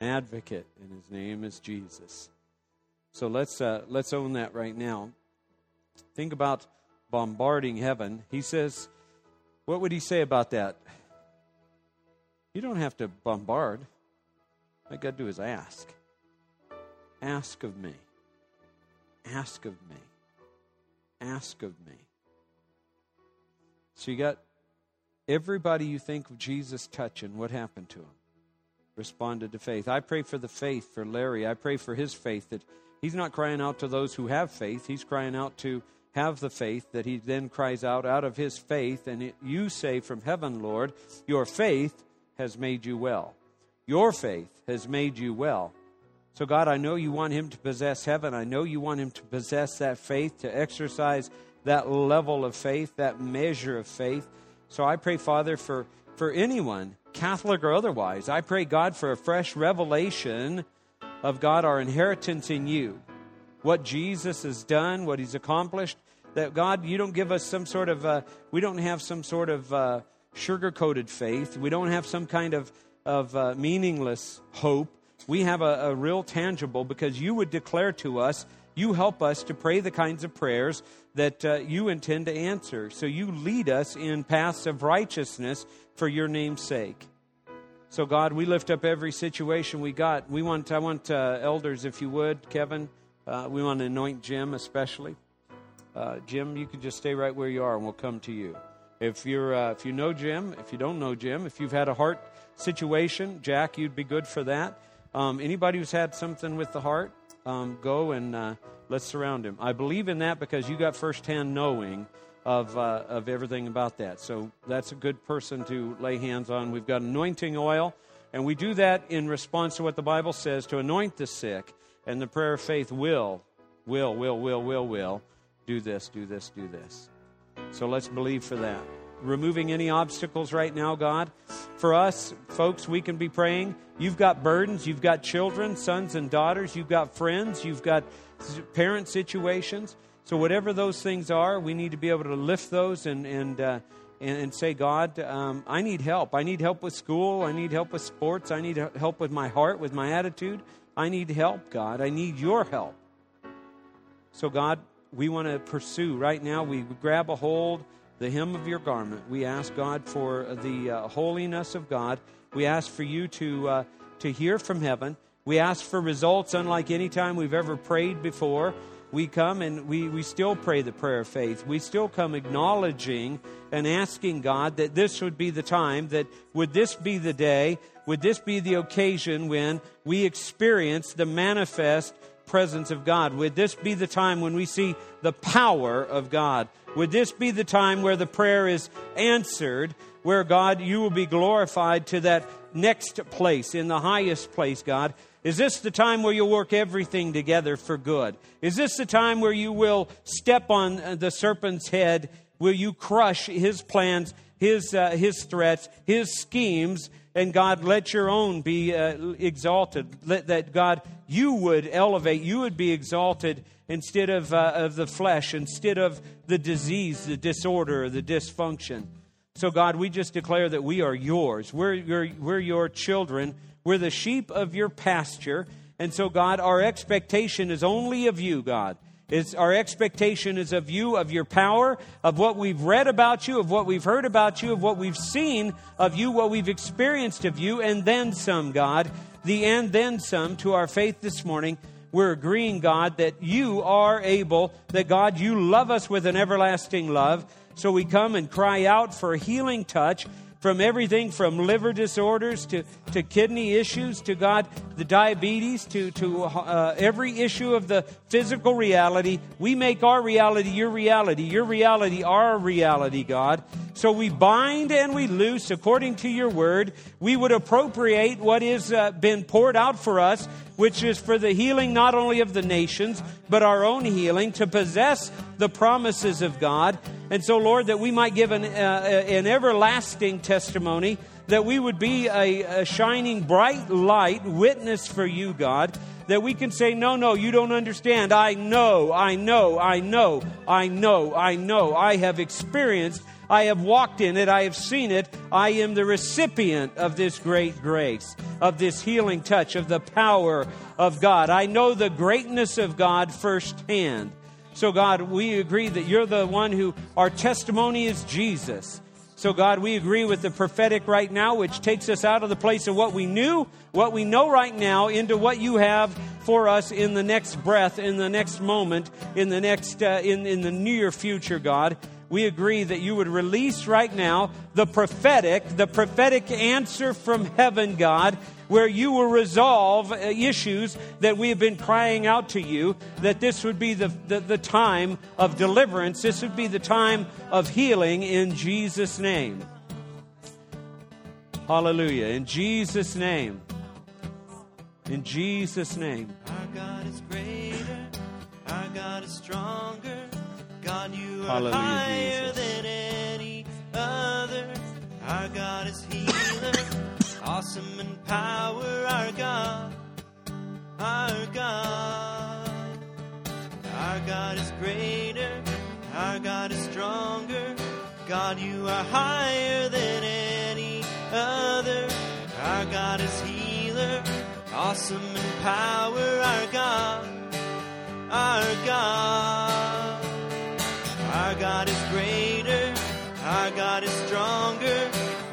advocate, and his name is Jesus. So let's, uh, let's own that right now. Think about bombarding heaven. He says, what would he say about that? You don't have to bombard. All you got to do is ask. Ask of me. Ask of me. Ask of me. So you got everybody you think of Jesus touching, what happened to him? Responded to faith. I pray for the faith for Larry. I pray for his faith that he's not crying out to those who have faith. He's crying out to have the faith that he then cries out out of his faith. And it, you say from heaven, Lord, your faith has made you well. Your faith has made you well. So, God, I know you want him to possess heaven. I know you want him to possess that faith, to exercise that level of faith, that measure of faith. So I pray, Father, for, for anyone, Catholic or otherwise, I pray, God, for a fresh revelation of God, our inheritance in you. What Jesus has done, what he's accomplished. That God, you don't give us some sort of, uh, we don't have some sort of uh, sugar coated faith. We don't have some kind of, of uh, meaningless hope we have a, a real tangible because you would declare to us, you help us to pray the kinds of prayers that uh, you intend to answer. So you lead us in paths of righteousness for your name's sake. So God, we lift up every situation we got. We want, I want uh, elders, if you would, Kevin. Uh, we want to anoint Jim especially. Uh, Jim, you can just stay right where you are, and we'll come to you. If you're, uh, if you know Jim, if you don't know Jim, if you've had a heart situation, Jack, you'd be good for that. Um, anybody who's had something with the heart, um, go and uh, let's surround him. I believe in that because you got firsthand knowing of, uh, of everything about that. So that's a good person to lay hands on. We've got anointing oil, and we do that in response to what the Bible says to anoint the sick. And the prayer of faith will, will, will, will, will, will do this, do this, do this. So let's believe for that removing any obstacles right now, God. For us, folks, we can be praying. You've got burdens, you've got children, sons and daughters, you've got friends, you've got parent situations. So, whatever those things are, we need to be able to lift those and, and, uh, and, and, say, God, um, I need help. I need help with school. I need help with sports. I need help with my heart, with my attitude. I need help, God. I need your help. So, God, we want to pursue right now. We grab a hold the hem of your garment. We ask God for the uh, holiness of God. We ask for you to, uh, to hear from heaven. We ask for results unlike any time we've ever prayed before. We come and we, we still pray the prayer of faith. We still come acknowledging and asking God that this would be the time, that would this be the day, would this be the occasion when we experience the manifest presence of God? Would this be the time when we see the power of God? Would this be the time where the prayer is answered, where God, you will be glorified to that next place, in the highest place, God? Is this the time where you'll work everything together for good? Is this the time where you will step on the serpent's head? Will you crush his plans, his, uh, his threats, his schemes? And God, let your own be uh, exalted. Let that God, you would elevate, you would be exalted instead of, uh, of the flesh, instead of the disease, the disorder, the dysfunction. So, God, we just declare that we are yours. We're, your, we're your children. We're the sheep of your pasture. And so, God, our expectation is only of you, God. It's, our expectation is of you, of your power, of what we've read about you, of what we've heard about you, of what we've seen of you, what we've experienced of you, and then some, God. The and then some to our faith this morning we're agreeing, God, that you are able, that God, you love us with an everlasting love. So we come and cry out for a healing touch from everything from liver disorders to, to kidney issues to God, the diabetes to, to uh, every issue of the physical reality. We make our reality your reality, your reality our reality, God. So we bind and we loose according to your word. We would appropriate what has uh, been poured out for us, which is for the healing not only of the nations, but our own healing, to possess the promises of God. And so, Lord, that we might give an, uh, an everlasting testimony, that we would be a, a shining bright light, witness for you, God that we can say, No, no, you don't understand. I know, I know, I know, I know, I know. I have experienced I have walked in it. I have seen it. I am the recipient of this great grace, of this healing touch, of the power of God. I know the greatness of God firsthand. So, God, we agree that you're the one who, our testimony is Jesus. So, God, we agree with the prophetic right now, which takes us out of the place of what we knew, what we know right now, into what you have for us in the next breath, in the next moment, in the next, uh, in, in the near future, God we agree that you would release right now the prophetic, the prophetic answer from heaven, God, where you will resolve uh, issues that we have been crying out to you, that this would be the, the, the time of deliverance, this would be the time of healing in Jesus' name. Hallelujah. In Jesus' name. In Jesus' name. Our God is greater, our God is stronger. God, you are Hallelujah, higher Jesus. than any other. Our God is healer, awesome in power. Our God, our God, our God is greater. Our God is stronger. God, you are higher than any other. Our God is healer, awesome in power. Our God, our God.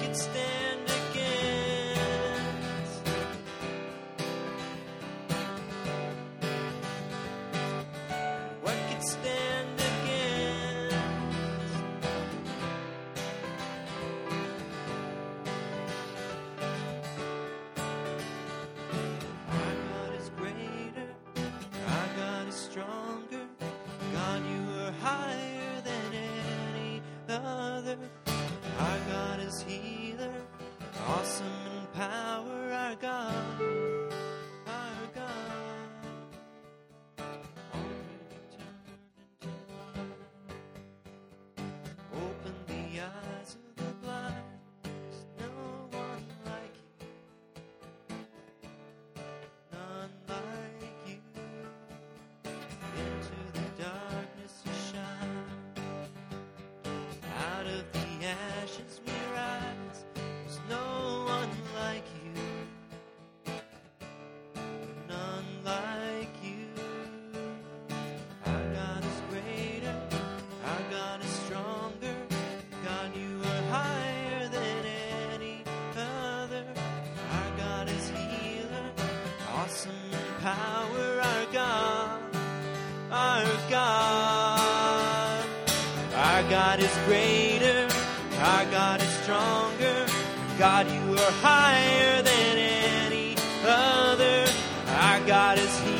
Can stand watches me rise. There's no one like you, none like you. Our God is greater, our God is stronger. God, you are higher than any other. Our God is healer, awesome in power. Our God, our God. Our God is greater, our God is stronger. God, you are higher than any other. Our God is healer,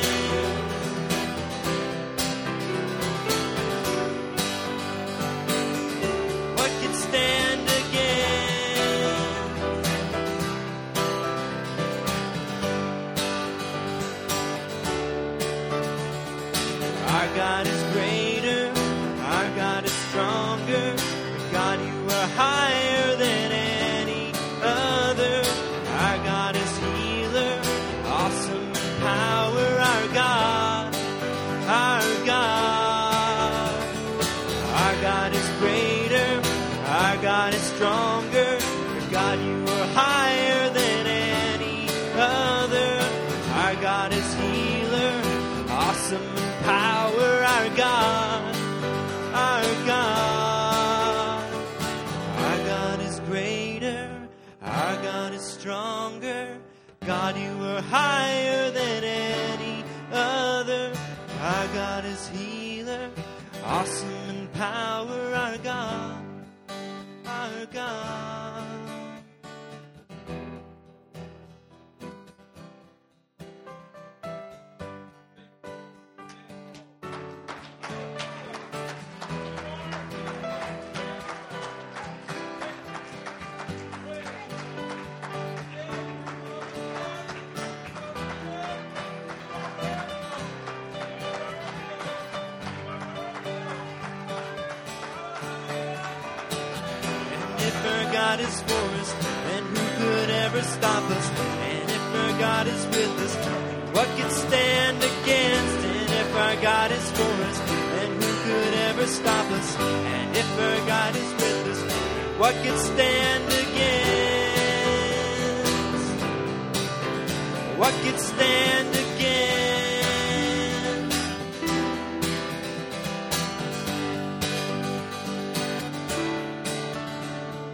Are higher than any other. Our God is healer, awesome in power. Our God, our God. Stop us? And if our God is with us, what could stand against? What could stand against?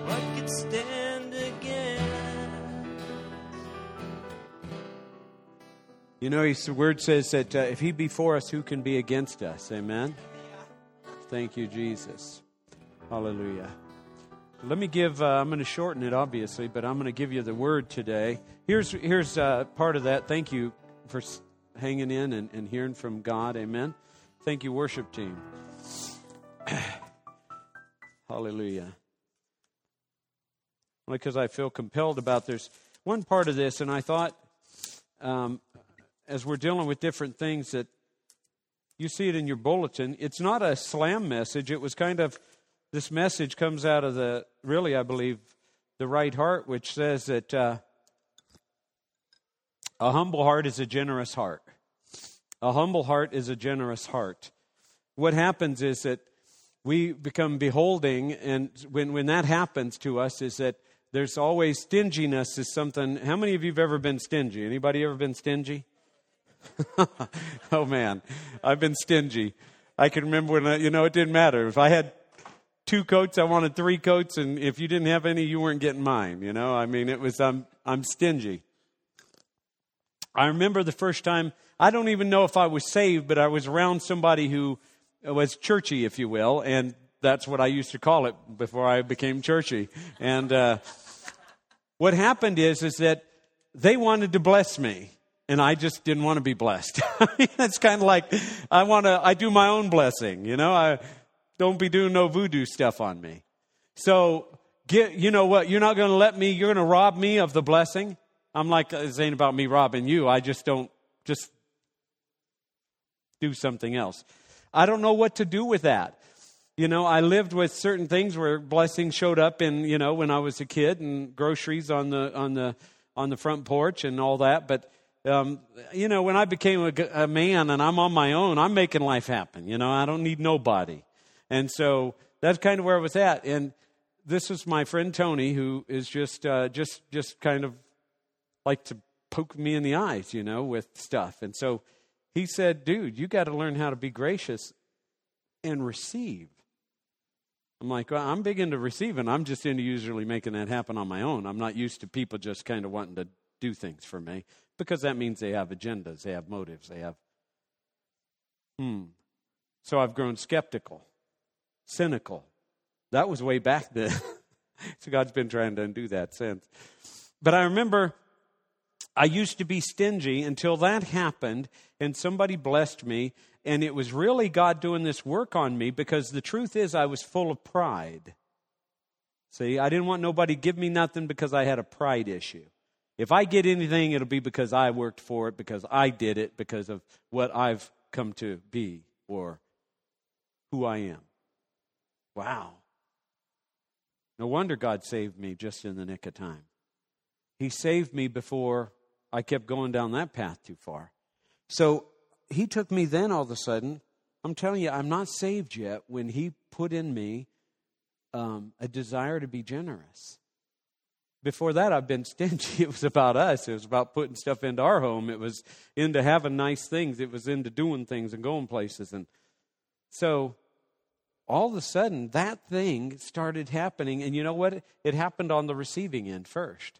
What could stand against? You know, his word says that uh, if he be for us, who can be against us? Amen. Thank you, Jesus. Hallelujah. Let me give, uh, I'm going to shorten it, obviously, but I'm going to give you the word today. Here's, here's uh, part of that. Thank you for hanging in and, and hearing from God. Amen. Thank you, worship team. Hallelujah. Only because I feel compelled about this. one part of this, and I thought um, as we're dealing with different things that you see it in your bulletin. It's not a slam message. It was kind of this message comes out of the really, I believe, the right heart, which says that uh, a humble heart is a generous heart. A humble heart is a generous heart. What happens is that we become beholding, and when, when that happens to us, is that there's always stinginess is something. How many of you have ever been stingy? Anybody ever been stingy? oh man, I've been stingy. I can remember when I, you know it didn't matter if I had two coats, I wanted three coats, and if you didn't have any, you weren't getting mine. You know, I mean, it was I'm I'm stingy. I remember the first time. I don't even know if I was saved, but I was around somebody who was churchy, if you will, and that's what I used to call it before I became churchy. And uh, what happened is, is that they wanted to bless me, and I just didn't want to be blessed. It's kind of like I want to. I do my own blessing, you know. I don't be doing no voodoo stuff on me. So, get, you know what? You're not going to let me. You're going to rob me of the blessing. I'm like, this ain't about me robbing you. I just don't just do something else. I don't know what to do with that. You know, I lived with certain things where blessings showed up in, you know, when I was a kid and groceries on the on the on the front porch and all that, but um, you know, when I became a, a man and I'm on my own, I'm making life happen. You know, I don't need nobody. And so that's kind of where I was at. And this is my friend Tony, who is just uh, just just kind of like to poke me in the eyes, you know, with stuff. And so he said, "Dude, you got to learn how to be gracious and receive." I'm like, well, I'm big into receiving. I'm just into usually making that happen on my own. I'm not used to people just kind of wanting to do things for me because that means they have agendas, they have motives, they have. Hmm. So I've grown skeptical, cynical. That was way back then. so God's been trying to undo that since. But I remember I used to be stingy until that happened and somebody blessed me. And it was really God doing this work on me because the truth is, I was full of pride. See, I didn't want nobody give me nothing because I had a pride issue. If I get anything, it'll be because I worked for it, because I did it, because of what I've come to be or who I am. Wow. No wonder God saved me just in the nick of time. He saved me before I kept going down that path too far. So he took me then all of a sudden. I'm telling you, I'm not saved yet when he put in me um, a desire to be generous. Before that, I've been stingy. It was about us. It was about putting stuff into our home. It was into having nice things. It was into doing things and going places. And so all of a sudden, that thing started happening. And you know what? It happened on the receiving end first.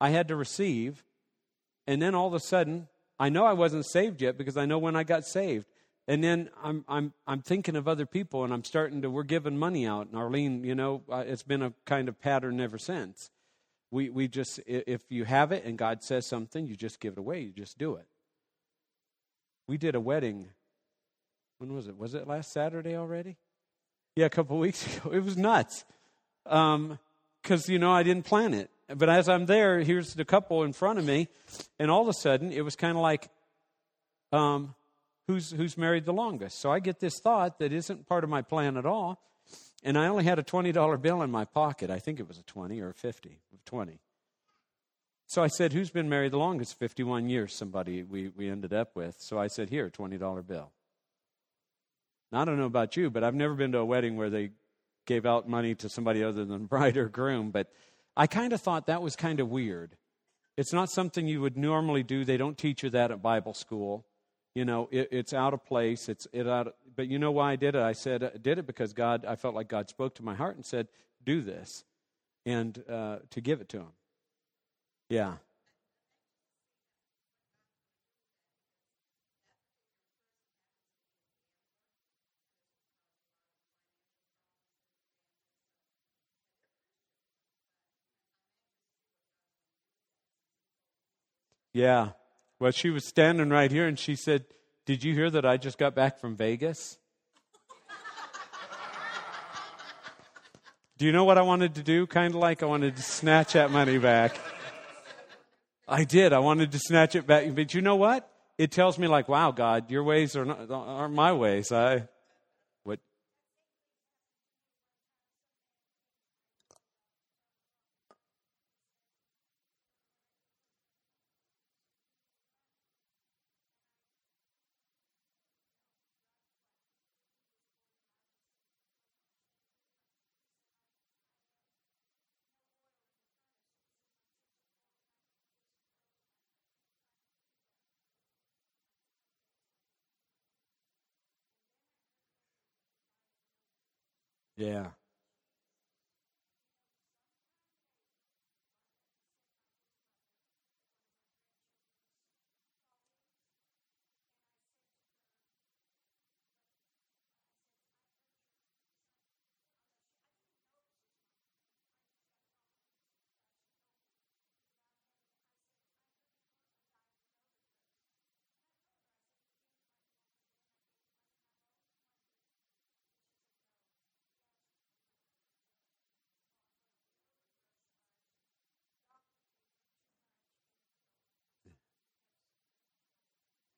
I had to receive. And then all of a sudden, I know I wasn't saved yet because I know when I got saved. And then I'm, I'm, I'm thinking of other people and I'm starting to, we're giving money out. And Arlene, you know, uh, it's been a kind of pattern ever since. We, we just, if you have it and God says something, you just give it away. You just do it. We did a wedding. When was it? Was it last Saturday already? Yeah, a couple weeks ago. It was nuts. Because, um, you know, I didn't plan it. But as I'm there, here's the couple in front of me. And all of a sudden, it was kind of like, um, who's, who's married the longest? So I get this thought that isn't part of my plan at all. And I only had a $20 bill in my pocket. I think it was a 20 or a 50, 20. So I said, Who's been married the longest? 51 years, somebody we, we ended up with. So I said, Here, $20 bill. Now, I don't know about you, but I've never been to a wedding where they gave out money to somebody other than bride or groom. But I kind of thought that was kind of weird. It's not something you would normally do. They don't teach you that at Bible school. You know, it, it's out of place. It's it out. but you know why I did it? I said I did it because God. I felt like God spoke to my heart and said, "Do this," and uh, to give it to Him. Yeah. Yeah. Well, she was standing right here and she said, Did you hear that I just got back from Vegas? do you know what I wanted to do? Kind of like I wanted to snatch that money back. I did. I wanted to snatch it back. But you know what? It tells me, like, wow, God, your ways are not, aren't my ways. I, Yeah.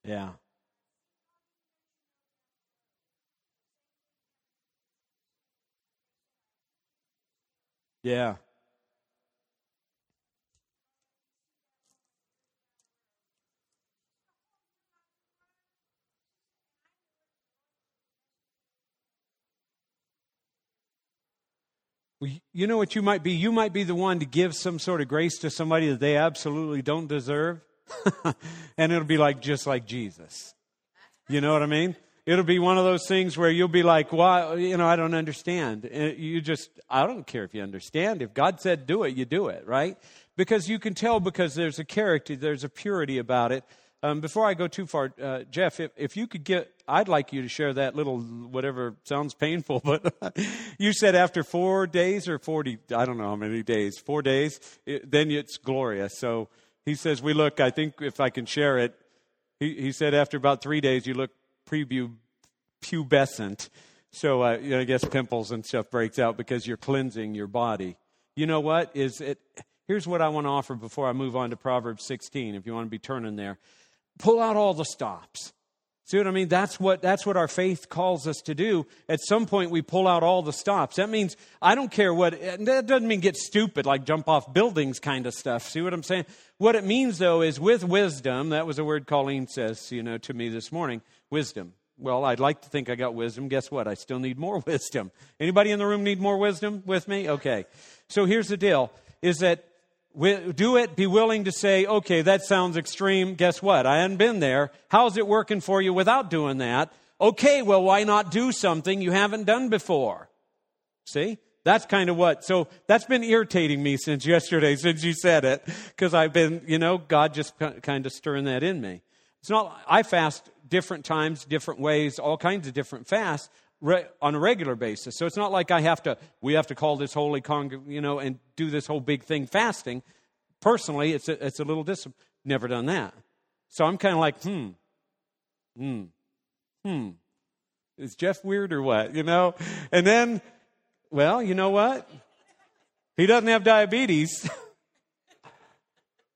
Yeah. Yeah. You know what you might be? You might be the one to give some sort of grace to somebody that they absolutely don't deserve. and it'll be like just like Jesus. You know what I mean? It'll be one of those things where you'll be like, "Why? You know, I don't understand." And you just, I don't care if you understand. If God said do it, you do it, right? Because you can tell because there's a character, there's a purity about it. Um, before I go too far, uh, Jeff, if, if you could get, I'd like you to share that little, whatever sounds painful, but you said after four days or 40, I don't know how many days, four days, it, then it's glorious. So he says, We look, I think if I can share it, he, he said after about three days, you look preview pubescent. So uh, you know, I guess pimples and stuff breaks out because you're cleansing your body. You know what? Is it? Here's what I want to offer before I move on to Proverbs 16. If you want to be turning there, pull out all the stops. See what I mean? That's what, that's what our faith calls us to do. At some point, we pull out all the stops. That means I don't care what, that doesn't mean get stupid, like jump off buildings kind of stuff. See what I'm saying? What it means, though, is with wisdom, that was a word Colleen says, you know, to me this morning, wisdom. Well, I'd like to think I got wisdom. Guess what? I still need more wisdom. Anybody in the room need more wisdom with me? Okay. So here's the deal, is that do it, be willing to say, okay, that sounds extreme. Guess what? I hadn't been there. How's it working for you without doing that? Okay, well, why not do something you haven't done before? See? That's kind of what. So that's been irritating me since yesterday, since you said it, because I've been, you know, God just kind of stirring that in me. It's not, I fast different times, different ways, all kinds of different fasts re- on a regular basis. So it's not like I have to, we have to call this holy con, you know, and do this whole big thing fasting. Personally, it's a, it's a little dis. Never done that. So I'm kind of like, hmm, hmm, hmm. Is Jeff weird or what? You know? And then, well, you know what? He doesn't have diabetes.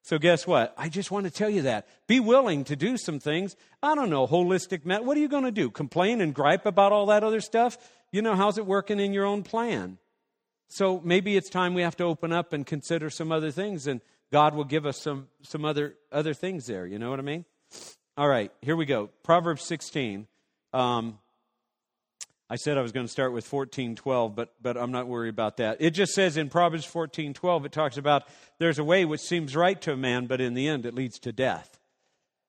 So guess what? I just want to tell you that. Be willing to do some things. I don't know, holistic met. What are you going to do? Complain and gripe about all that other stuff? You know, how's it working in your own plan? So maybe it's time we have to open up and consider some other things and God will give us some some other other things there. You know what I mean? All right, here we go. Proverbs 16. Um, I said I was going to start with 1412, but, but I'm not worried about that. It just says in Proverbs 1412, it talks about there's a way which seems right to a man, but in the end it leads to death.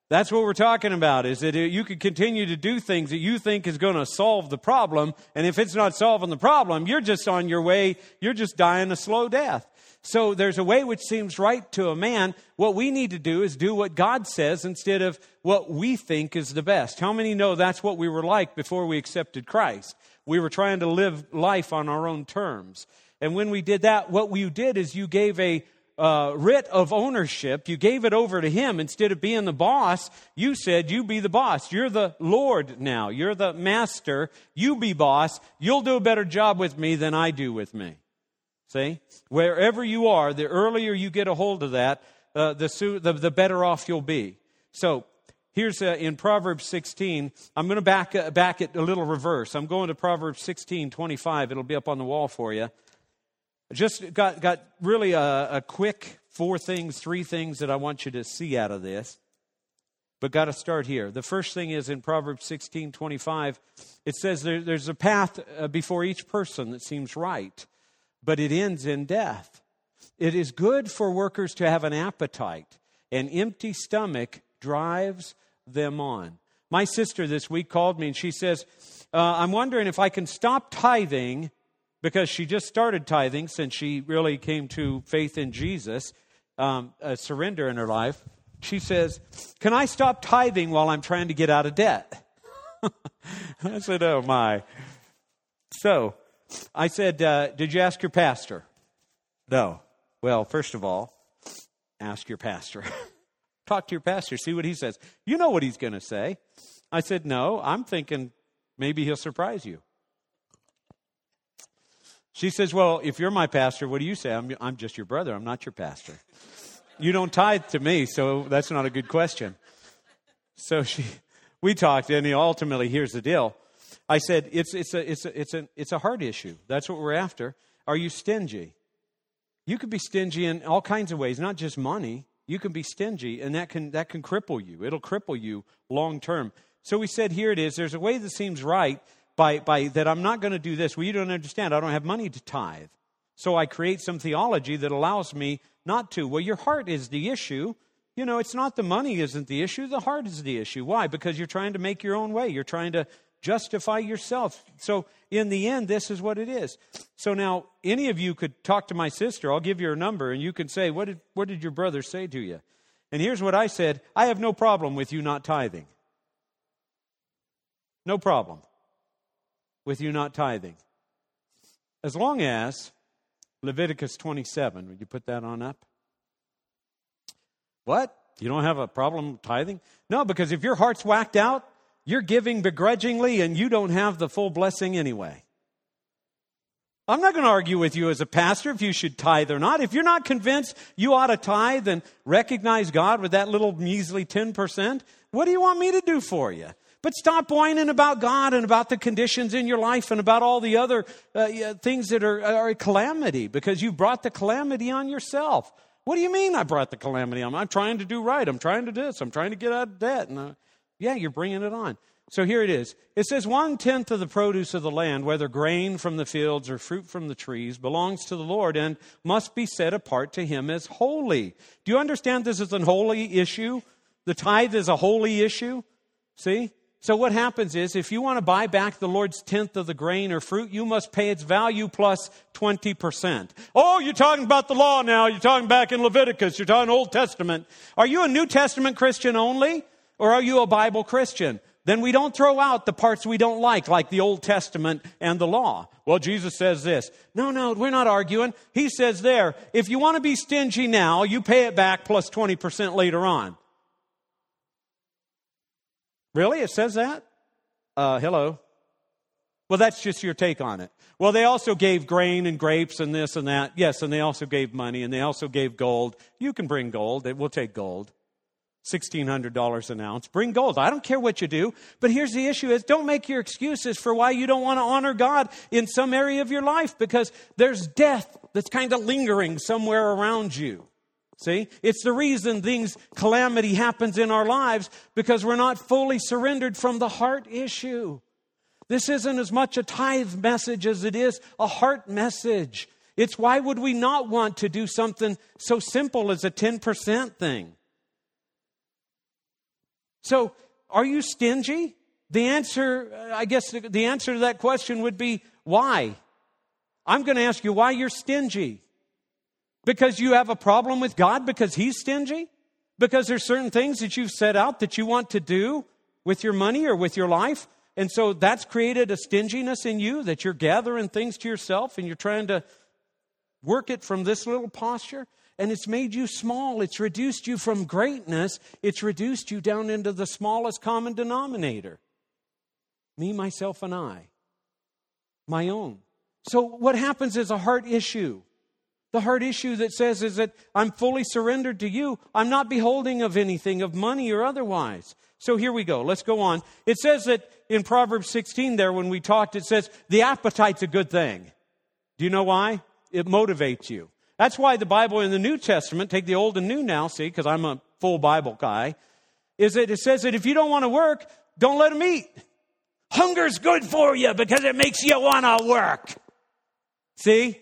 That's what we're talking about, is that you could continue to do things that you think is going to solve the problem, and if it's not solving the problem, you're just on your way, you're just dying a slow death. So there's a way which seems right to a man. What we need to do is do what God says instead of what we think is the best. How many know that's what we were like before we accepted Christ? We were trying to live life on our own terms. And when we did that, what you did is you gave a uh, writ of ownership. You gave it over to him instead of being the boss. You said, You be the boss. You're the Lord now. You're the master. You be boss. You'll do a better job with me than I do with me. See? Wherever you are, the earlier you get a hold of that, uh, the, the, the, better off you'll be. So, here's uh, in Proverbs 16. I'm going to back, uh, back it a little reverse. I'm going to Proverbs 16, 25. It'll be up on the wall for you. Just got, got really a, a quick four things, three things that I want you to see out of this. But got to start here. The first thing is in Proverbs 16, 25. It says there, there's a path uh, before each person that seems right but it ends in death. It is good for workers to have an appetite. An empty stomach drives them on. My sister this week called me and she says, uh, I'm wondering if I can stop tithing because she just started tithing since she really came to faith in Jesus, um, a surrender in her life. She says, Can I stop tithing while I'm trying to get out of debt? I said, Oh my. So, I said, uh, Did you ask your pastor? No. Well, first of all, ask your pastor. Talk to your pastor, see what he says. You know what he's going to say. I said, No, I'm thinking maybe he'll surprise you. She says, Well, if you're my pastor, what do you say? I'm, I'm just your brother. I'm not your pastor. You don't tithe to me, so that's not a good question. So she, we talked, and ultimately, here's the deal. I said, it's, it's, a, it's, a, it's, a, it's a heart issue. That's what we're after. Are you stingy? You could be stingy in all kinds of ways, not just money. You can be stingy, and that can, that can cripple you. It'll cripple you long term. So we said, here it is. There's a way that seems right by, by that I'm not going to do this. Well, you don't understand. I don't have money to tithe. So I create some theology that allows me not to. Well, your heart is the issue. You know, it's not the money isn't the issue, the heart is the issue. Why? Because you're trying to make your own way. You're trying to justify yourself. So in the end, this is what it is. So now, any of you could talk to my sister. I'll give you her number, and you can say, What did, what did your brother say to you? And here's what I said I have no problem with you not tithing. No problem with you not tithing. As long as Leviticus 27, would you put that on up? What? You don't have a problem tithing? No, because if your heart's whacked out, you're giving begrudgingly and you don't have the full blessing anyway. I'm not going to argue with you as a pastor if you should tithe or not. If you're not convinced you ought to tithe and recognize God with that little measly 10%, what do you want me to do for you? But stop whining about God and about the conditions in your life and about all the other uh, things that are, are a calamity because you brought the calamity on yourself. What do you mean I brought the calamity on? I'm trying to do right. I'm trying to do this. I'm trying to get out of debt. And uh, yeah, you're bringing it on. So here it is. It says one tenth of the produce of the land, whether grain from the fields or fruit from the trees, belongs to the Lord and must be set apart to him as holy. Do you understand this is a holy issue? The tithe is a holy issue. See? So what happens is if you want to buy back the Lord's tenth of the grain or fruit, you must pay its value plus 20%. Oh, you're talking about the law now. You're talking back in Leviticus. You're talking Old Testament. Are you a New Testament Christian only? Or are you a Bible Christian? Then we don't throw out the parts we don't like, like the Old Testament and the law. Well, Jesus says this. No, no, we're not arguing. He says there, if you want to be stingy now, you pay it back plus 20% later on. Really? It says that? Uh, hello? Well, that's just your take on it. Well, they also gave grain and grapes and this and that. Yes, and they also gave money and they also gave gold. You can bring gold. We'll take gold. $1,600 an ounce. Bring gold. I don't care what you do. But here's the issue is don't make your excuses for why you don't want to honor God in some area of your life because there's death that's kind of lingering somewhere around you. See? It's the reason things, calamity happens in our lives because we're not fully surrendered from the heart issue. This isn't as much a tithe message as it is a heart message. It's why would we not want to do something so simple as a 10% thing? So, are you stingy? The answer, uh, I guess the answer to that question would be why? I'm going to ask you why you're stingy. Because you have a problem with God because He's stingy? Because there's certain things that you've set out that you want to do with your money or with your life? And so that's created a stinginess in you that you're gathering things to yourself and you're trying to work it from this little posture. And it's made you small. It's reduced you from greatness. It's reduced you down into the smallest common denominator me, myself, and I. My own. So what happens is a heart issue. The heart issue that says is that I'm fully surrendered to you. I'm not beholding of anything, of money or otherwise. So here we go. Let's go on. It says that in Proverbs 16 there, when we talked, it says the appetite's a good thing. Do you know why? It motivates you. That's why the Bible in the New Testament, take the Old and New now, see, because I'm a full Bible guy, is that it says that if you don't want to work, don't let them eat. Hunger's good for you because it makes you want to work. See?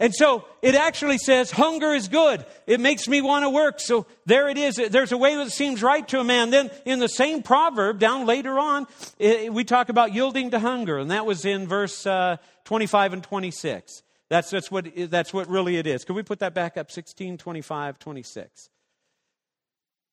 And so it actually says hunger is good. It makes me want to work. So there it is. There's a way that seems right to a man. Then in the same proverb down later on, it, we talk about yielding to hunger. And that was in verse uh, 25 and 26. That's, that's, what, that's what really it is. Can we put that back up? 16, 25, 26.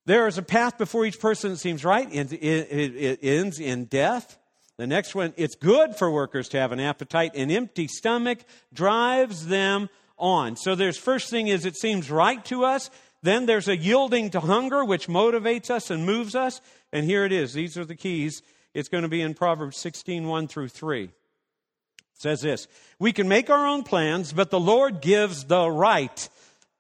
There is a path before each person that seems right. It, it, it ends in death. The next one, it's good for workers to have an appetite. An empty stomach drives them on. So there's first thing is it seems right to us. Then there's a yielding to hunger, which motivates us and moves us. And here it is. These are the keys. It's going to be in Proverbs 16, 1 through 3. Says this We can make our own plans, but the Lord gives the right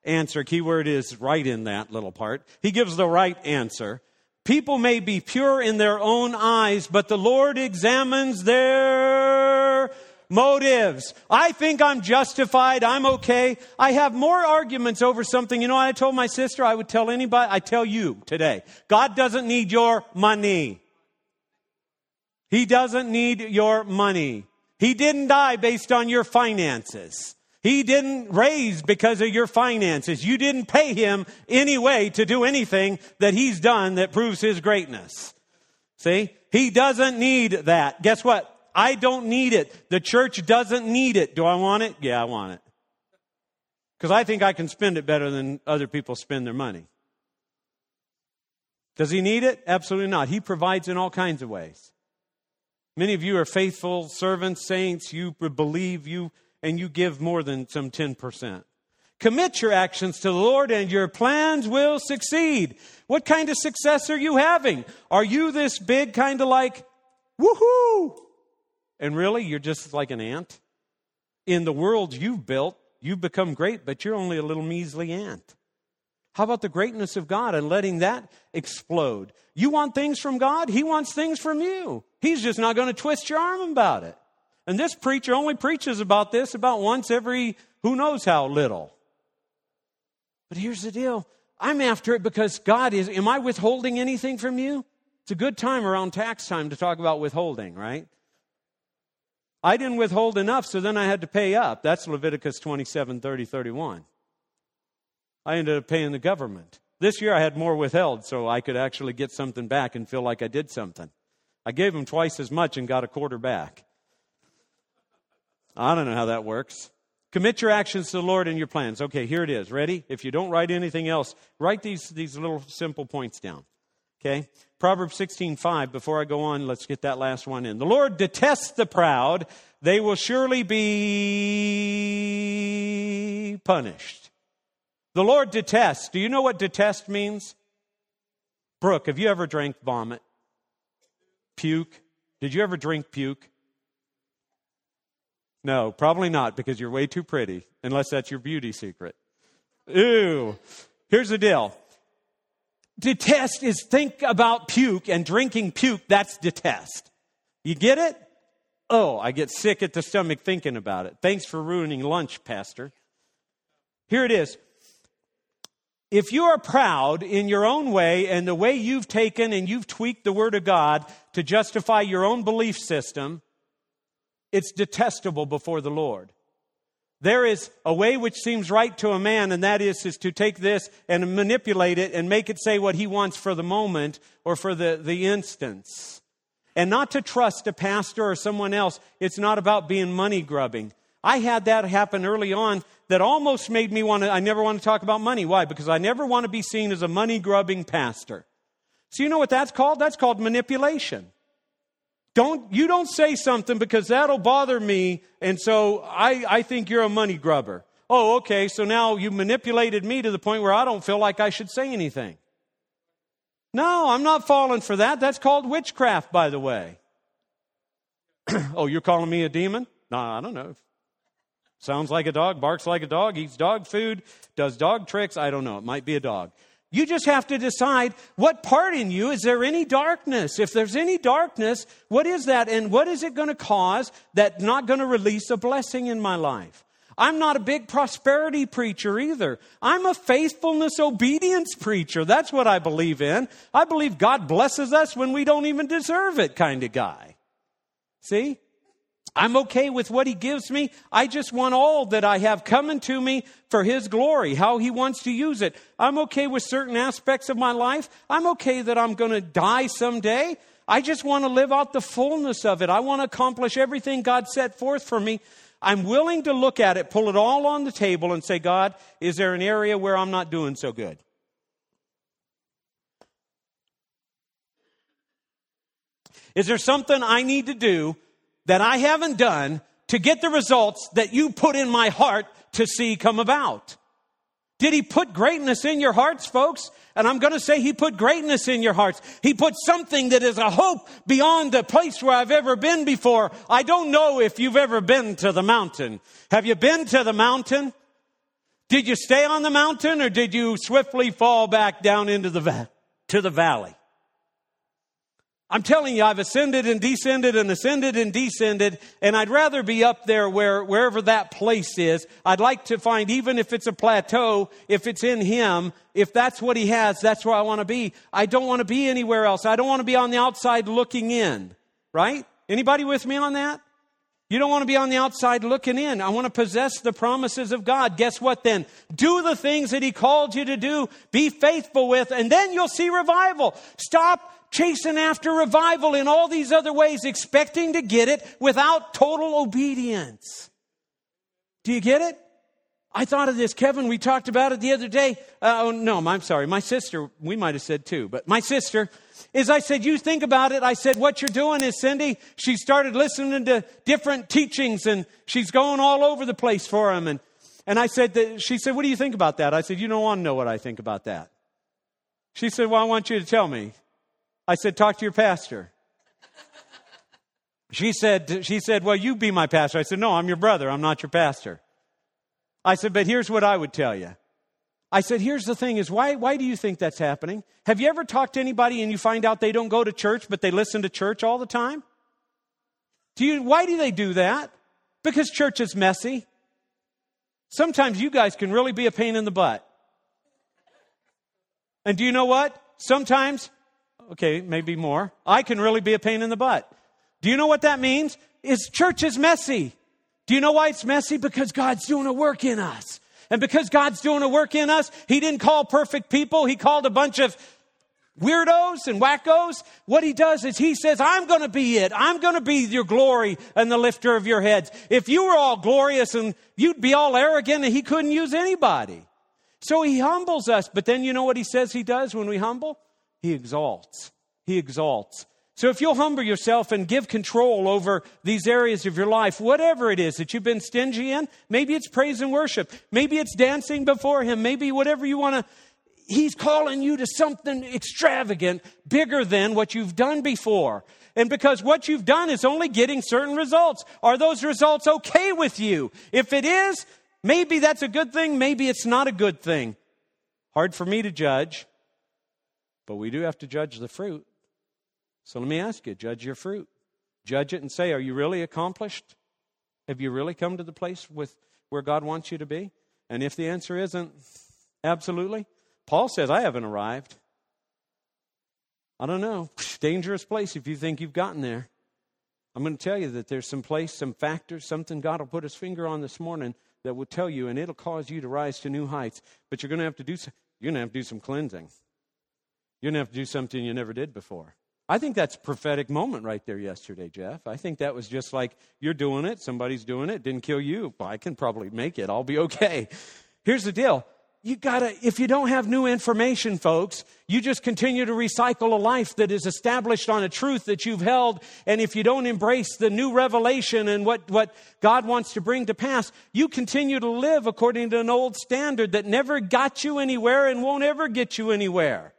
answer. Keyword is right in that little part. He gives the right answer. People may be pure in their own eyes, but the Lord examines their motives. I think I'm justified. I'm okay. I have more arguments over something. You know, I told my sister I would tell anybody, I tell you today. God doesn't need your money. He doesn't need your money. He didn't die based on your finances. He didn't raise because of your finances. You didn't pay him any way to do anything that he's done that proves his greatness. See? He doesn't need that. Guess what? I don't need it. The church doesn't need it. Do I want it? Yeah, I want it. Because I think I can spend it better than other people spend their money. Does he need it? Absolutely not. He provides in all kinds of ways. Many of you are faithful servants, saints. You believe you and you give more than some 10%. Commit your actions to the Lord and your plans will succeed. What kind of success are you having? Are you this big kind of like, woohoo? And really, you're just like an ant? In the world you've built, you've become great, but you're only a little measly ant. How about the greatness of God and letting that explode? You want things from God, He wants things from you. He's just not going to twist your arm about it. And this preacher only preaches about this about once every who knows how little. But here's the deal I'm after it because God is. Am I withholding anything from you? It's a good time around tax time to talk about withholding, right? I didn't withhold enough, so then I had to pay up. That's Leviticus 27 30, 31. I ended up paying the government. This year I had more withheld, so I could actually get something back and feel like I did something. I gave him twice as much and got a quarter back. I don't know how that works. Commit your actions to the Lord and your plans. Okay, here it is. Ready? If you don't write anything else, write these, these little simple points down. Okay? Proverbs 16, 5. Before I go on, let's get that last one in. The Lord detests the proud. They will surely be punished. The Lord detests. Do you know what detest means? Brooke, have you ever drank vomit? Puke? Did you ever drink puke? No, probably not because you're way too pretty, unless that's your beauty secret. Ooh. Here's the deal. Detest is think about puke and drinking puke, that's detest. You get it? Oh, I get sick at the stomach thinking about it. Thanks for ruining lunch, Pastor. Here it is. If you are proud in your own way and the way you've taken and you've tweaked the Word of God to justify your own belief system, it's detestable before the Lord. There is a way which seems right to a man, and that is, is to take this and manipulate it and make it say what he wants for the moment or for the, the instance. And not to trust a pastor or someone else. It's not about being money grubbing. I had that happen early on that almost made me want to, I never want to talk about money. Why? Because I never want to be seen as a money grubbing pastor. So you know what that's called? That's called manipulation. Don't, you don't say something because that'll bother me, and so I, I think you're a money grubber. Oh, okay, so now you manipulated me to the point where I don't feel like I should say anything. No, I'm not falling for that. That's called witchcraft, by the way. oh, you're calling me a demon? No, I don't know. Sounds like a dog, barks like a dog, eats dog food, does dog tricks. I don't know. It might be a dog. You just have to decide what part in you is there any darkness? If there's any darkness, what is that? And what is it going to cause that's not going to release a blessing in my life? I'm not a big prosperity preacher either. I'm a faithfulness, obedience preacher. That's what I believe in. I believe God blesses us when we don't even deserve it, kind of guy. See? I'm okay with what he gives me. I just want all that I have coming to me for his glory, how he wants to use it. I'm okay with certain aspects of my life. I'm okay that I'm going to die someday. I just want to live out the fullness of it. I want to accomplish everything God set forth for me. I'm willing to look at it, pull it all on the table, and say, God, is there an area where I'm not doing so good? Is there something I need to do that I haven't done to get the results that you put in my heart to see come about? Did he put greatness in your hearts, folks? And I'm going to say he put greatness in your hearts. He put something that is a hope beyond the place where I've ever been before. I don't know if you've ever been to the mountain. Have you been to the mountain? Did you stay on the mountain or did you swiftly fall back down into the va- to the valley? I'm telling you, I've ascended and descended and ascended and descended, and I'd rather be up there where, wherever that place is. I'd like to find, even if it's a plateau, if it's in Him, if that's what He has, that's where I want to be. I don't want to be anywhere else. I don't want to be on the outside looking in, right? Anybody with me on that? You don't want to be on the outside looking in. I want to possess the promises of God. Guess what then? Do the things that He called you to do. Be faithful with, and then you'll see revival. Stop chasing after revival in all these other ways, expecting to get it without total obedience. Do you get it? I thought of this, Kevin. We talked about it the other day. Uh, oh, no, I'm sorry. My sister, we might have said too, but my sister is I said, You think about it. I said, What you're doing is Cindy, she started listening to different teachings and she's going all over the place for them. And, and I said, that, She said, What do you think about that? I said, You don't want to know what I think about that. She said, Well, I want you to tell me. I said, Talk to your pastor. She said, she said, Well, you be my pastor. I said, No, I'm your brother. I'm not your pastor. I said, But here's what I would tell you. I said, Here's the thing is why, why do you think that's happening? Have you ever talked to anybody and you find out they don't go to church, but they listen to church all the time? Do you, why do they do that? Because church is messy. Sometimes you guys can really be a pain in the butt. And do you know what? Sometimes okay, maybe more. I can really be a pain in the butt. Do you know what that means? Is church is messy. Do you know why it's messy? Because God's doing a work in us. And because God's doing a work in us, He didn't call perfect people. He called a bunch of weirdos and wackos. What He does is He says, I'm going to be it. I'm going to be your glory and the lifter of your heads. If you were all glorious and you'd be all arrogant and He couldn't use anybody. So He humbles us. But then you know what He says He does when we humble? He exalts. He exalts. So if you'll humble yourself and give control over these areas of your life, whatever it is that you've been stingy in, maybe it's praise and worship, maybe it's dancing before Him, maybe whatever you want to, He's calling you to something extravagant, bigger than what you've done before. And because what you've done is only getting certain results, are those results okay with you? If it is, maybe that's a good thing, maybe it's not a good thing. Hard for me to judge. But we do have to judge the fruit. So let me ask you judge your fruit. Judge it and say, Are you really accomplished? Have you really come to the place with where God wants you to be? And if the answer isn't absolutely, Paul says, I haven't arrived. I don't know. Dangerous place if you think you've gotten there. I'm going to tell you that there's some place, some factors, something God will put his finger on this morning that will tell you, and it'll cause you to rise to new heights. But you're going to have to do, some, you're going to have to do some cleansing. You're going to have to do something you never did before. I think that's prophetic moment right there yesterday, Jeff. I think that was just like you're doing it, somebody's doing it, didn't kill you. Well, I can probably make it. I'll be okay. Here's the deal. You gotta, if you don't have new information, folks, you just continue to recycle a life that is established on a truth that you've held. And if you don't embrace the new revelation and what, what God wants to bring to pass, you continue to live according to an old standard that never got you anywhere and won't ever get you anywhere.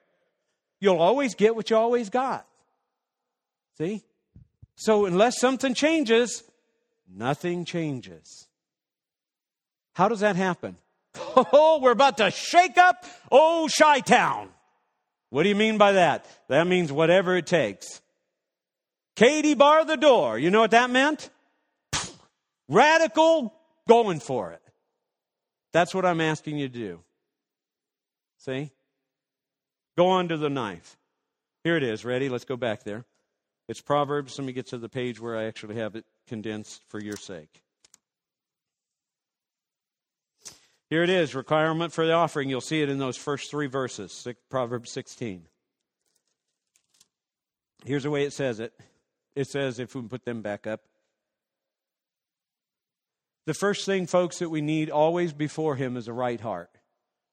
You'll always get what you always got. See? So unless something changes, nothing changes. How does that happen? Oh, we're about to shake up old Chi Town. What do you mean by that? That means whatever it takes. Katie bar the door. You know what that meant? Radical going for it. That's what I'm asking you to do. See? Go on to the knife. Here it is. Ready? Let's go back there. It's Proverbs. Let me get to the page where I actually have it condensed for your sake. Here it is requirement for the offering. You'll see it in those first three verses, Proverbs 16. Here's the way it says it it says, if we put them back up, the first thing, folks, that we need always before Him is a right heart.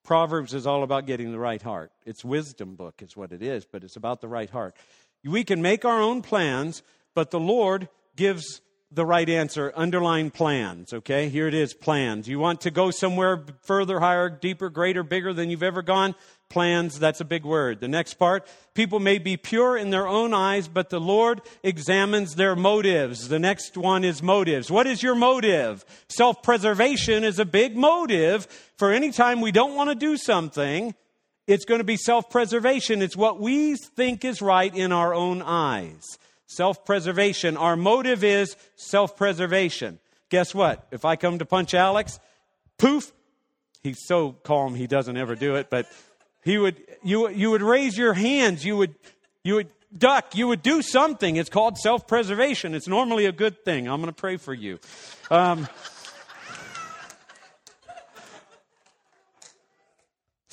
Proverbs is all about getting the right heart. It's wisdom book is what it is, but it's about the right heart. We can make our own plans, but the Lord gives the right answer. Underline plans, okay? Here it is, plans. You want to go somewhere further, higher, deeper, greater, bigger than you've ever gone? Plans, that's a big word. The next part, people may be pure in their own eyes, but the Lord examines their motives. The next one is motives. What is your motive? Self preservation is a big motive for any time we don't want to do something it's going to be self preservation. It's what we think is right in our own eyes. Self preservation. Our motive is self preservation. Guess what? If I come to punch Alex, poof, he's so calm he doesn't ever do it, but he would, you, you would raise your hands, you would, you would duck, you would do something. It's called self preservation. It's normally a good thing. I'm going to pray for you. Um,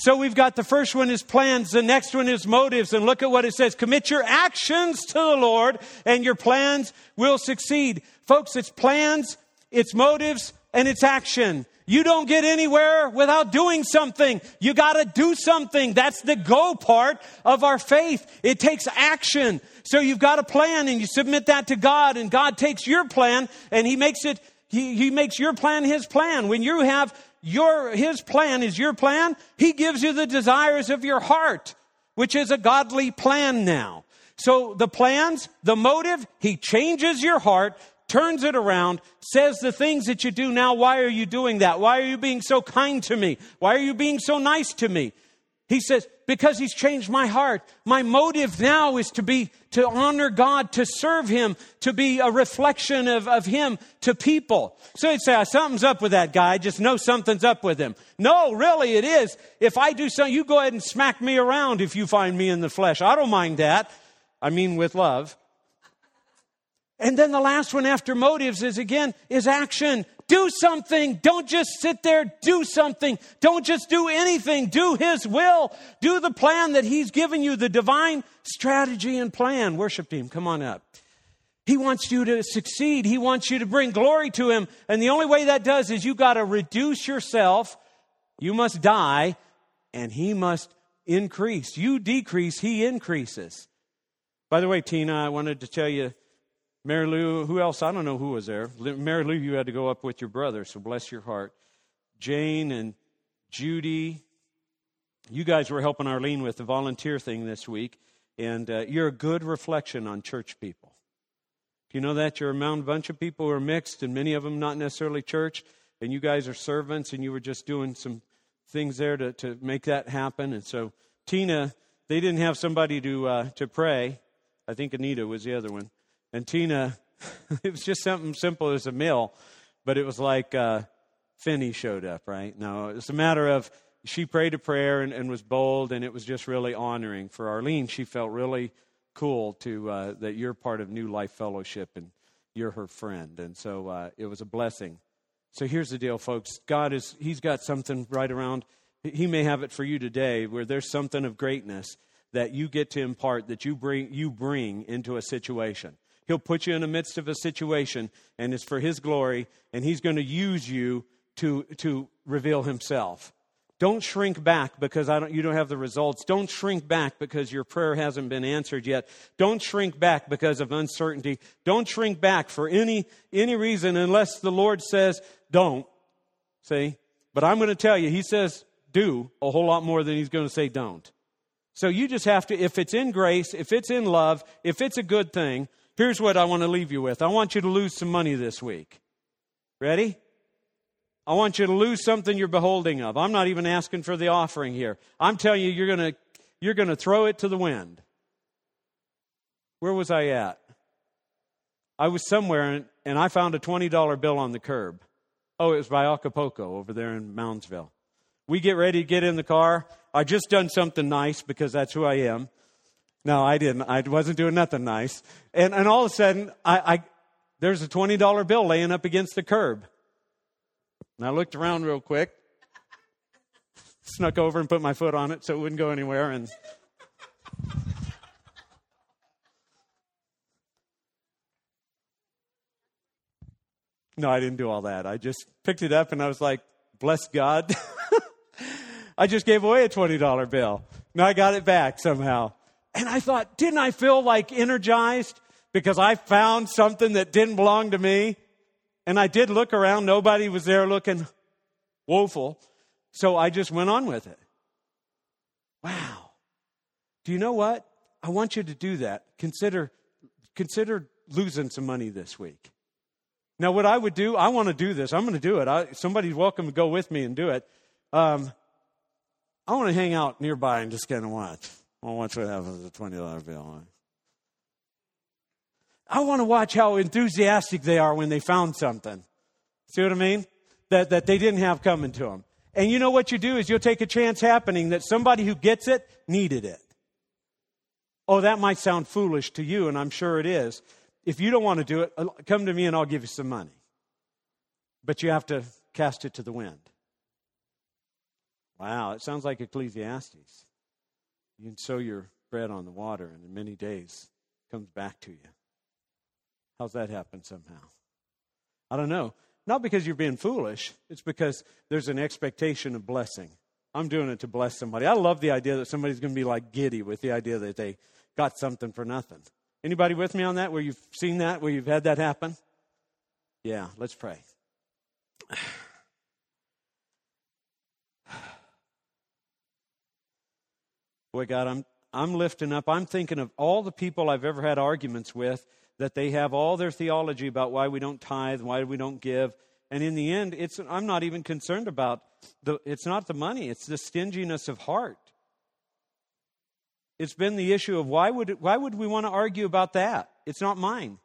So we've got the first one is plans, the next one is motives, and look at what it says. Commit your actions to the Lord, and your plans will succeed. Folks, it's plans, it's motives, and it's action. You don't get anywhere without doing something. You gotta do something. That's the go part of our faith. It takes action. So you've got a plan and you submit that to God and God takes your plan and He makes it, He, he makes your plan His plan. When you have your, his plan is your plan. He gives you the desires of your heart, which is a godly plan now. So the plans, the motive, he changes your heart, turns it around, says the things that you do now. Why are you doing that? Why are you being so kind to me? Why are you being so nice to me? He says, because he's changed my heart. My motive now is to be, to honor God, to serve him, to be a reflection of, of him to people. So he'd say, oh, something's up with that guy. I just know something's up with him. No, really, it is. If I do something, you go ahead and smack me around if you find me in the flesh. I don't mind that. I mean, with love. And then the last one after motives is again, is action. Do something. Don't just sit there. Do something. Don't just do anything. Do His will. Do the plan that He's given you, the divine strategy and plan. Worship team, come on up. He wants you to succeed. He wants you to bring glory to Him. And the only way that does is you got to reduce yourself. You must die, and He must increase. You decrease, He increases. By the way, Tina, I wanted to tell you Mary Lou, who else? I don't know who was there. Mary Lou, you had to go up with your brother, so bless your heart. Jane and Judy, you guys were helping Arlene with the volunteer thing this week, and uh, you're a good reflection on church people. Do you know that? You're a bunch of people who are mixed, and many of them not necessarily church, and you guys are servants, and you were just doing some things there to, to make that happen. And so, Tina, they didn't have somebody to, uh, to pray. I think Anita was the other one. And Tina, it was just something simple as a meal, but it was like uh, Finney showed up, right? No, it's a matter of she prayed a prayer and, and, was bold, and it was just really honoring. For Arlene, she felt really cool to uh, that you're part of New Life Fellowship and you're her friend, and so uh, it was a blessing. So here's the deal, folks. God is He's got something right around. He may have it for you today, where there's something of greatness that you get to impart that you bring you bring into a situation. He'll put you in the midst of a situation, and it's for His glory, and He's going to use you to, to reveal Himself. Don't shrink back because I don't, you don't have the results. Don't shrink back because your prayer hasn't been answered yet. Don't shrink back because of uncertainty. Don't shrink back for any, any reason unless the Lord says, don't. See? But I'm going to tell you, He says, do a whole lot more than He's going to say, don't. So you just have to, if it's in grace, if it's in love, if it's a good thing, Here's what I want to leave you with I want you to lose some money this week. Ready? I want you to lose something you're beholding of. I'm not even asking for the offering here. I'm telling you, you're going to, you're going to throw it to the wind. Where was I at? I was somewhere and, I found a $20 bill on the curb. Oh, it was by Acapulco over there in Moundsville. We get ready to get in the car. I just done something nice because that's who I am. No, I didn't. I wasn't doing nothing nice. And, and all of a sudden, I, I, there's a $20 bill laying up against the curb. And I looked around real quick, snuck over and put my foot on it so it wouldn't go anywhere. And no, I didn't do all that. I just picked it up and I was like, bless God. I just gave away a $20 bill. Now I got it back somehow. And I thought, didn't I feel like energized because I found something that didn't belong to me? And I did look around. Nobody was there looking woeful. So I just went on with it. Wow. Do you know what? I want you to do that. Consider, consider losing some money this week. Now, what I would do, I want to do this. I'm going to do it. I, somebody's welcome to go with me and do it. Um, I want to hang out nearby and just kind of watch. Want to watch what happens with a $20 bill. I want to watch how enthusiastic they are when they found something. See what I mean? That, that they didn't have coming to them. And you know what you do is you'll take a chance happening that somebody who gets it needed it. Oh, that might sound foolish to you, and I'm sure it is. If you don't want to do it, uh, come to me and I'll give you some money. But you have to cast it to the wind. Wow, it sounds like Ecclesiastes. You can sow your bread on the water, and in many days comes back to you. How's that happen somehow? I don't know. Not because you're being foolish, it's because there's an expectation of blessing. I'm doing it to bless somebody. I love the idea that somebody's going to be like giddy with the idea that they got something for nothing. Anybody with me on that where you've seen that, where you've had that happen? Yeah, let's pray. Boy, God, I'm, I'm lifting up. I'm thinking of all the people I've ever had arguments with that they have all their theology about why we don't tithe, why we don't give. And in the end, it's, I'm not even concerned about the, it's not the money, it's the stinginess of heart. It's been the issue of why would, it, why would we want to argue about that? It's not mine.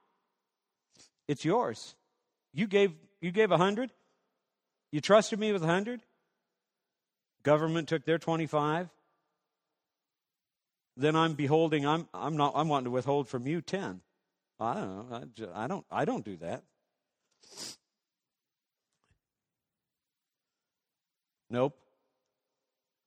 It's yours. You gave, you gave a hundred. You trusted me with a hundred. Government took their 25 then I'm beholding, I'm, I'm not, I'm wanting to withhold from you 10. I don't know. I, just, I don't, I don't do that. Nope.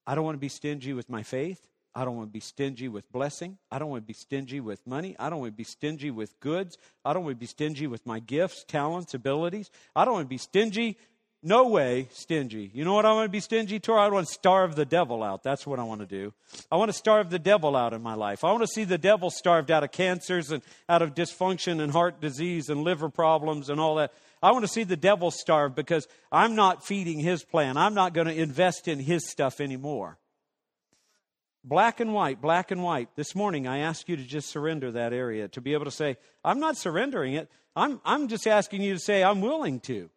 I don't want to be stingy with my faith. I don't want to be stingy with blessing. I don't want to be stingy with money. I don't want to be stingy with goods. I don't want to be stingy with my gifts, talents, abilities. I don't want to be stingy no way stingy. You know what I want to be stingy to? I want to starve the devil out. That's what I want to do. I want to starve the devil out in my life. I want to see the devil starved out of cancers and out of dysfunction and heart disease and liver problems and all that. I want to see the devil starved because I'm not feeding his plan. I'm not going to invest in his stuff anymore. Black and white, black and white. This morning, I ask you to just surrender that area, to be able to say, I'm not surrendering it. I'm, I'm just asking you to say, I'm willing to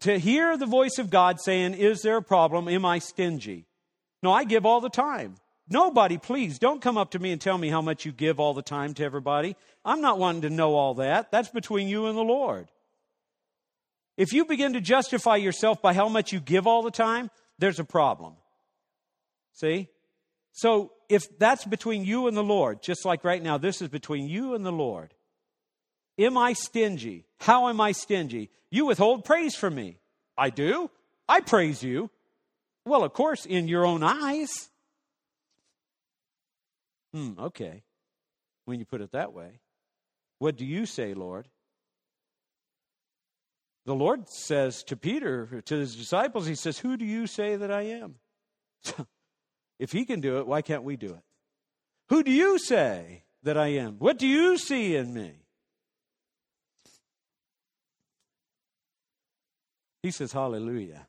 to hear the voice of God saying, Is there a problem? Am I stingy? No, I give all the time. Nobody, please, don't come up to me and tell me how much you give all the time to everybody. I'm not wanting to know all that. That's between you and the Lord. If you begin to justify yourself by how much you give all the time, there's a problem. See? So if that's between you and the Lord, just like right now, this is between you and the Lord. Am I stingy? How am I stingy? You withhold praise from me. I do. I praise you. Well, of course, in your own eyes. Hmm, okay. When you put it that way. What do you say, Lord? The Lord says to Peter, to his disciples, He says, Who do you say that I am? if He can do it, why can't we do it? Who do you say that I am? What do you see in me? He says, Hallelujah.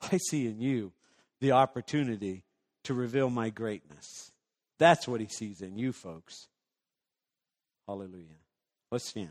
I see in you the opportunity to reveal my greatness. That's what he sees in you, folks. Hallelujah. Let's stand.